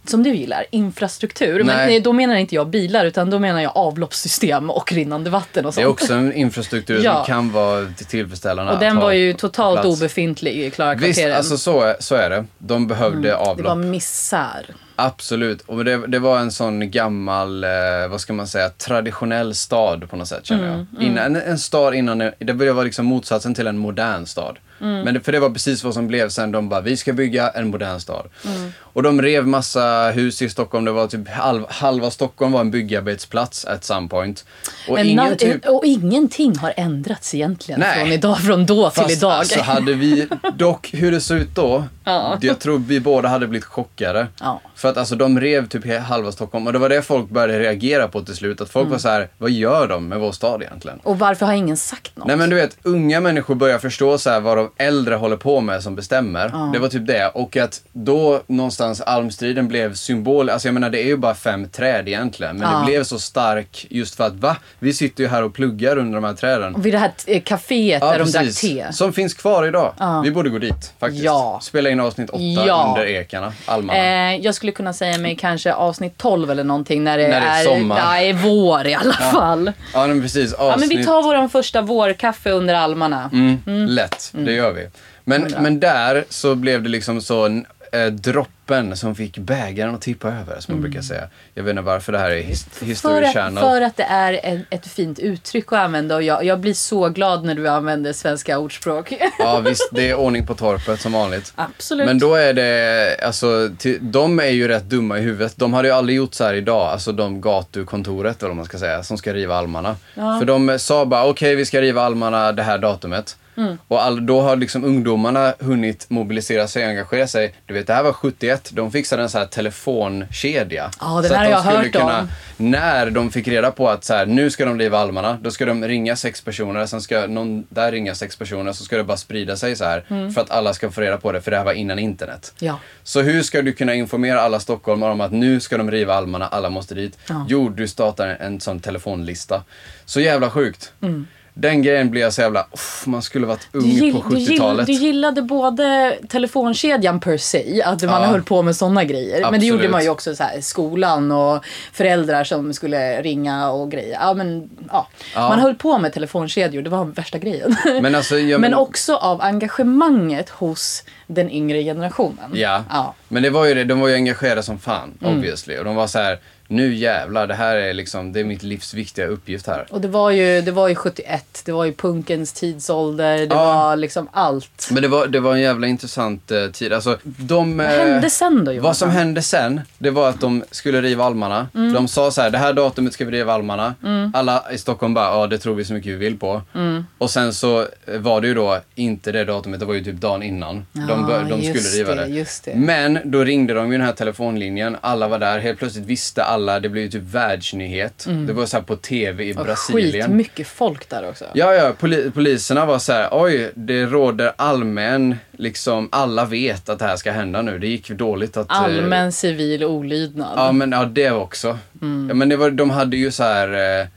som du gillar, infrastruktur. Men Nej. då menar inte jag bilar utan då menar jag avloppssystem och rinnande vatten och det är sånt. också en infrastruktur Ja. som kan vara till- tillfredsställande och den var ju totalt plats. obefintlig i Klara Visst, kvarteren. alltså så är, så är det. De behövde det avlopp. var misär. Absolut. Och det, det var en sån gammal, eh, vad ska man säga, traditionell stad på något sätt känner Mm, jag. Innan, en, en stad innan, det var liksom motsatsen till en modern stad. Mm. Men det, för det var precis vad som blev sen. De bara, vi ska bygga en modern stad. Mm. Och de rev massa hus i Stockholm. Det var typ halv, halva Stockholm var en byggarbetsplatz at some point. Och Men ingen typ... och ingenting har ändrats egentligen Nej. från, idag, från då till Fast idag. alltså hade vi, dock hur det såg ut då, Ja. jag tror vi båda hade blivit chockade. Ja. För att alltså de rev typ halva Stockholm och det var det folk började reagera på till slut. Att folk Mm. var så här: vad gör de med vår stad egentligen? Och varför har ingen sagt något? Nej men du vet, unga människor börjar förstå så här vad de äldre håller på med som bestämmer. Det var typ det. Och att då någonstans almstriden blev symbol, alltså jag menar det är ju bara fem träd egentligen. Men Ja. det blev så stark just för att va? Vi sitter ju här och pluggar under de här träden. Och vid det här eh, kaféet där de drack te. Som finns kvar idag. Ja. Vi borde gå dit faktiskt. Ja. Spela in avsnitt åtta Ja. under ekarna, almarna. Eh, jag skulle kunna säga mig kanske avsnitt 12 eller någonting när det, När det är sommar. Nej, vår i alla fall. Ja men precis, avsnitt... Ja, men vi tar vår första vårkaffe under almarna. Mm, Lätt, det gör vi. Men, men där så blev det liksom så en eh, droppen som fick bägaren att tippa över, som man brukar säga. Jag vet inte varför det här är his- För History att, Channel. för att det är ett, ett fint uttryck att använda och jag, jag blir så glad när du använder svenska ordspråk. Ja visst, det är ordning på torpet som vanligt. Absolut. Men då är det, alltså, till, de är ju rätt dumma i huvudet. De hade ju aldrig gjort så här idag, alltså de gatukontoret eller vad man ska säga, som ska riva almarna. För de sa bara, okej vi ska riva almarna det här datumet. Mm. Och all, då har liksom ungdomarna hunnit mobilisera sig och engagera sig. Du vet, det här var 71. De fixade en så här telefonkedja. Ja, det där har jag hört om. När de fick reda på att så här, nu ska de riva almarna, då ska de ringa sex personer, sen ska någon där ringa sex personer, så ska det bara sprida sig så här. Mm. För att alla ska få reda på det, för det här var innan internet. Ja. Så hur ska du kunna informera alla stockholmare om att nu ska de riva almarna, alla måste dit? Ja. Jo, du startar en, en sån telefonlista. Så jävla sjukt. Mm. Den grejen blir jag så jävla, uff, man skulle varit ung gill, på du, gill, 70-talet. du gillade både telefonkedjan per se, att man Ja. höll på med sådana grejer. Men det gjorde Absolut. man ju också så här, skolan och föräldrar som skulle ringa och grejer. Ja, men, ja. Ja. Man höll på med telefonkedjor, det var värsta grejen. Men alltså, jag Men också av engagemanget hos den yngre generationen. Ja. ja. Mm. Men det var ju det, de var ju engagerade som fan, obviously. Och de var så här, nu jävlar, det här är liksom, det är mitt livs viktiga uppgift här. Och det var, ju, det var ju 71, det var ju punkens tidsålder, det Ja. var liksom allt. Men det var, det var en jävla intressant eh, tid. Alltså, de, Vad eh, hände sen då Johan? Vad som hände sen, det var att de skulle riva almarna. Mm. De sa så här, det här datumet ska vi riva almarna. Alla i Stockholm bara, ja det tror vi så mycket vi vill på. Mm. Och sen så eh, var det ju då inte det datumet, det var ju typ dagen innan. de, Ja, bör- de skulle riva det, det. just det. Men då ringde de ju den här telefonlinjen, alla var där, helt plötsligt visste alla, det blev ju typ världsnyhet. Det var så här på TV i Mm. Och Brasilien. skitmycket folk där också. Ja, ja, poli poliserna var så här, oj, det råder allmän, liksom, alla vet att det här ska hända nu. Det gick dåligt att... eh, Allmän civil olydnad. Ja, men ja, det också. Mm. Ja, men det var, de hade ju så här, eh,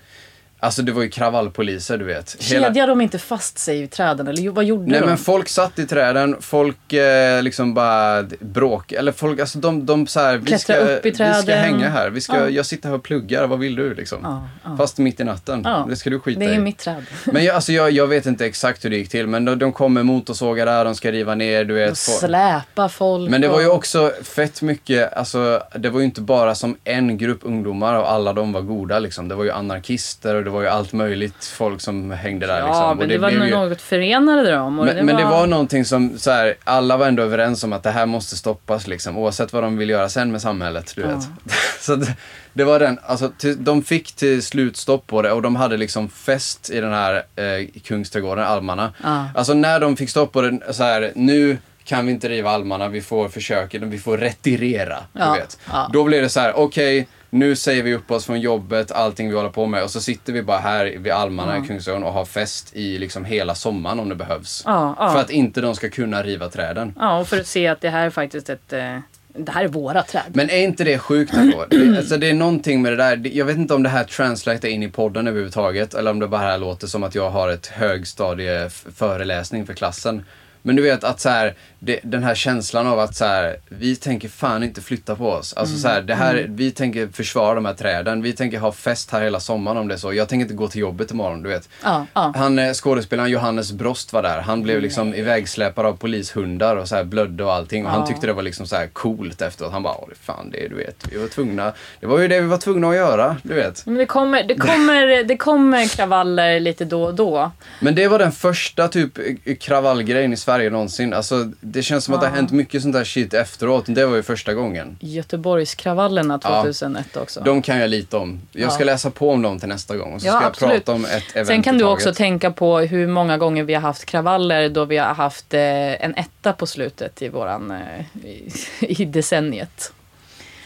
alltså det var ju kravallpoliser, du vet. Hela- Kedjade de inte fast sig i träden? Eller vad gjorde Nej de? men folk satt i träden, folk eh, liksom bara bråk, eller folk, alltså de, de så här, vi ska, upp i vi ska hänga här, vi ska, Ja. jag sitter här och pluggar, vad vill du liksom? Ja, ja. Fast mitt i natten, det ska du skita Det är i. mitt träd. Men jag, alltså jag, jag vet inte exakt hur det gick till, men de, de kommer motorsågar där, de ska riva ner, du vet. Och släpa folk. men det var ju också fett mycket, alltså det var ju inte bara som en grupp ungdomar och alla de var goda liksom. Det var ju anarkister och det var ju allt möjligt folk som hängde där Ja, liksom. Och men det, var blev nog ju- något förenade dem. Men, men det var någonting som så här, alla var ändå överens om att det här måste stoppas liksom, oavsett vad de vill göra sen med samhället. Du Ja. vet. så det, det var den, alltså till, de fick till slut stopp på det och de hade liksom fest i den här eh, Kungsträdgården, almarna. Ja. Alltså när de fick stopp på det, så här, nu kan vi inte riva almarna, vi får försöka, vi får retirera. Ja, Du vet. Då blev det så här, okej, nu säger vi upp oss från jobbet, allting vi håller på med och så sitter vi bara här vid almarna i Kungsträdgården och har fest i liksom hela sommaren om det behövs. Ja, ja. För att inte de ska kunna riva träden. Ja, och för att se att det här är faktiskt ett... Eh, det här är våra träd. Men är inte det sjukt ändå? Det, alltså det är någonting med det där. Jag vet inte om det här translatar in i podden överhuvudtaget. Eller om det bara här låter som att jag har ett högstadie f- föreläsning för klassen. Men du vet att så här, det, den här känslan av att så här, vi tänker fan inte flytta på oss. Alltså så här, det här, vi tänker försvara de här träden. Vi tänker ha fest här hela sommaren om det är så. Jag tänker inte gå till jobbet imorgon, du vet. Ja, ja. Han, eh, skådespelaren Johannes Brost var där. Han blev liksom ivägsläpad av polishundar och så här blödde och allting. Och han Ja. tyckte det var liksom så här coolt efteråt. Han bara, "Åh, fan det, du vet, vi var tvungna. Det var ju det vi var tvungna att göra, du vet. Men det kommer, det, kommer, det kommer kravaller lite då och då. Men det var den första typ kravallgrejen i Sverige någonsin. Alltså det känns som att det har Ja. hänt mycket sånt där shit efteråt. Det var ju första gången. Göteborgskravallerna Ja. 2001 också. De kan jag lite om. Jag ska Ja. läsa på om dem till nästa gång. Och så Ja, ska jag absolut. prata om ett event Sen kan du också tänka på hur många gånger vi har haft kravaller då vi har haft eh, en etta på slutet i våran eh, i, i decenniet.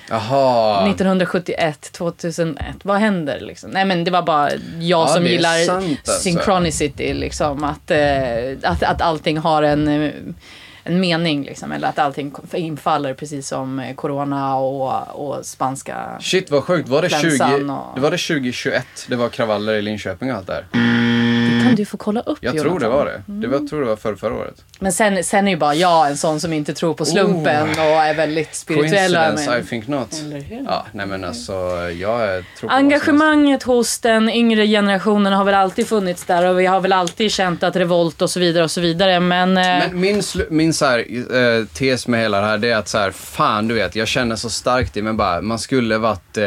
Jaha. 1971, 2001. Vad händer liksom? Nej men det var bara jag Ja, som det gillar sant, alltså. synchronicity liksom. Att, eh, att, att allting har en, eh, en mening liksom. Eller att allting infaller precis som eh, corona och, och spanska. Shit vad sjukt. Var det, 20, Flänsan och- det var det 2021 det var kravaller i Linköping och allt där? Det kan du få kolla upp Jag Jonathan. tror det var det. Det var, jag tror det var förra, förra året. Men sen, sen är ju bara jag en sån som inte tror på slumpen och är väldigt spirituell. Coincidence, I think not. Ja, nej men alltså, jag är- tror på Engagemanget hos den yngre generationen har väl alltid funnits där och vi har väl alltid känt att revolt och så vidare och så vidare. Men, eh, Men min, min så här, eh, tes med hela det här det är att så här, fan du vet, jag känner så starkt i men bara, man skulle varit, eh,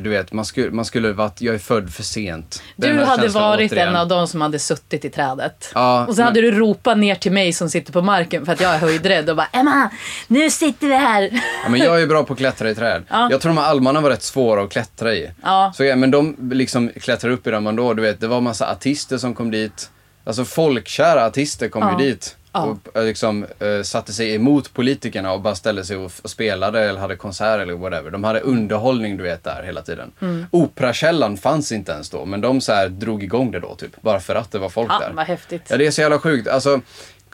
du vet, man skulle, man skulle varit, jag är född för sent. Den du hade varit återigen. en av de som hade suttit i trädet. Ja, och så men- hade du ropat ner till mig som sitter på marken för att jag är höjdrädd och bara Emma, nu sitter vi här. Ja, men jag är bra på att klättra i träd. Ja. Jag tror de här almarna var rätt svåra att klättra i. Ja. Så ja, men de liksom klättrar upp i dem ändå. Du vet, det var massa artister som kom dit. Alltså folkkära artister kom Ja. ju dit. Och eh, liksom eh, satte sig emot politikerna och bara ställde sig och, och spelade eller hade konserter eller whatever. De hade underhållning du vet där hela tiden. Mm. Operakällan fanns inte ens då, men de så här drog igång det då typ. Bara för att det var folk Ja, där. vad häftigt. Ja, det är så jävla sjukt. Alltså,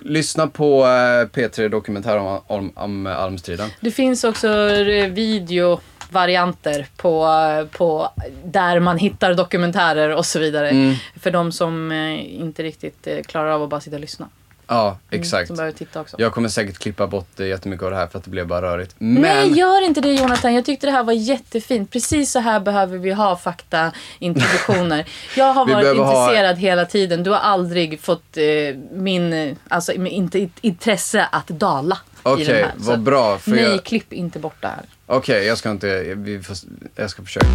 lyssna på eh, P3 Dokumentär om, om, om eh, almstriden. Det finns också eh, videovarianter på, på där man hittar dokumentärer och så vidare. Mm. För de som inte riktigt klarar av att bara sitta och lyssna. Ja, exakt. Som behöver titta också. Jag kommer säkert klippa bort eh, jättemycket av det här för att det blev bara rörigt. Men... Nej, gör inte det Jonathan. Jag tyckte det här var jättefint. Precis så här behöver vi ha faktaintroduktioner. Jag har Vi varit behöver ha- intresserad hela tiden. Du har aldrig fått eh, min, alltså min inte, intresse att dala i Okej, den här. vad bra. För Nej, jag... klipp inte bort det här. Okej, jag ska inte... Vi får... Jag ska försöka.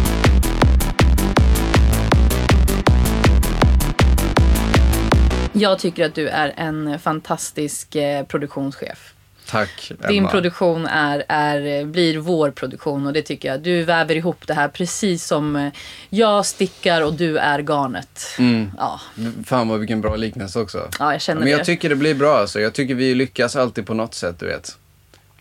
Jag tycker att du är en fantastisk eh, produktionschef. Tack, Emma. Din produktion är, är, blir vår produktion och det tycker jag. Du väver ihop det här precis som eh, jag stickar och du är garnet. Mm. Ja, Fan vad vilken bra liknelse också. ja, jag känner Men jag det. tycker det blir bra alltså. Jag tycker vi lyckas alltid på något sätt, du vet.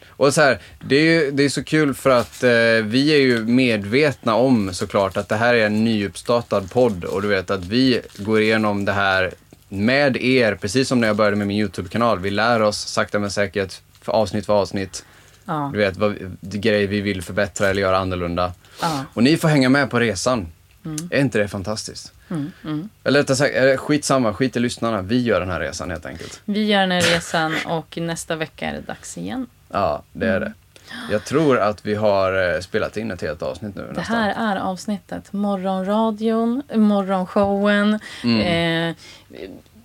Och så här, det är ju det är så kul för att eh, vi är ju medvetna om såklart att det här är en nyuppstartad podd och du vet att vi går igenom det här med er, precis som när jag började med min YouTube-kanal. Vi lär oss sakta men säkert, för avsnitt för avsnitt. Ja. Du vet, vad, grejer vi vill förbättra eller göra annorlunda. Ja. Och ni får hänga med på resan. Mm. Är inte det fantastiskt? Eller rättare sagt, eh, skitsamma, skit i lyssnarna. Vi gör den här resan helt enkelt. Vi gör den här resan och nästa vecka är det dags igen. Ja, det är det. Jag tror att vi har eh, spelat in ett helt avsnitt nu Det nästan. här är avsnittet. Morgonradion, morgonshowen. Mm. Eh,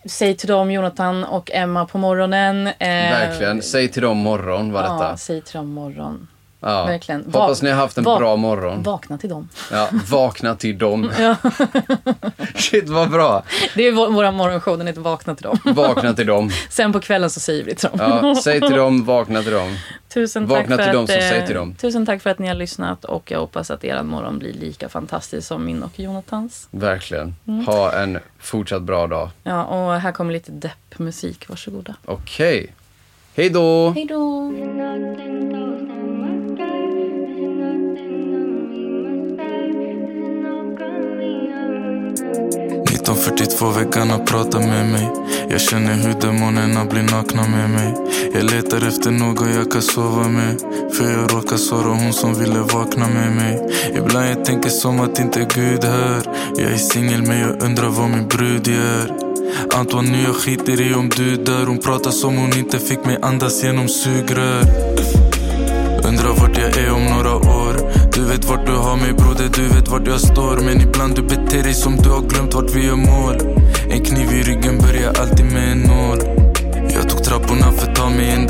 säg till dem, Jonathan och Emma på morgonen. Eh, Verkligen. Säg till dem morgon var Ja, detta. säg till dem morgon. Ja. verkligen. Hoppas ni har haft en bra morgon. Vakna till dem. Ja, vakna till dem. Shit vad bra. Det är vår, morgonshow, den heter Vakna till dem. Vakna till dem. Sen på kvällen så säger vi till dem. Ja, säg till dem, vakna till dem. Tusen Vakna tack för till dem att, som eh, till dem. Tusen tack för att ni har lyssnat och jag hoppas att er morgon blir lika fantastisk som min och Jonathans. Verkligen. Mm. Ha en fortsatt bra dag. Ja, och här kommer lite deppmusik. Varsågoda. Okej. Hej då! Hej då! 1942 väggarna pratar med mig. Jag känner hur demonerna blir nakna med mig. Jag letar efter någon jag kan sova med För jag råkar såra hon som ville vakna med mig. Ibland jag tänker som att inte Gud hör. Jag är singel men jag undrar vad min brud gör. Antoine nu jag skiter i om du dör. Hon pratar som hon inte fick mig andas genom sugrör. Undrar vart jag är om några år du vet vart du har mig broder, du vet vart jag står. Men ibland du beter dig som du har glömt vart vi gör mål. En kniv i ryggen börjar alltid med en nål. Jag tog trapporna för att ta mig en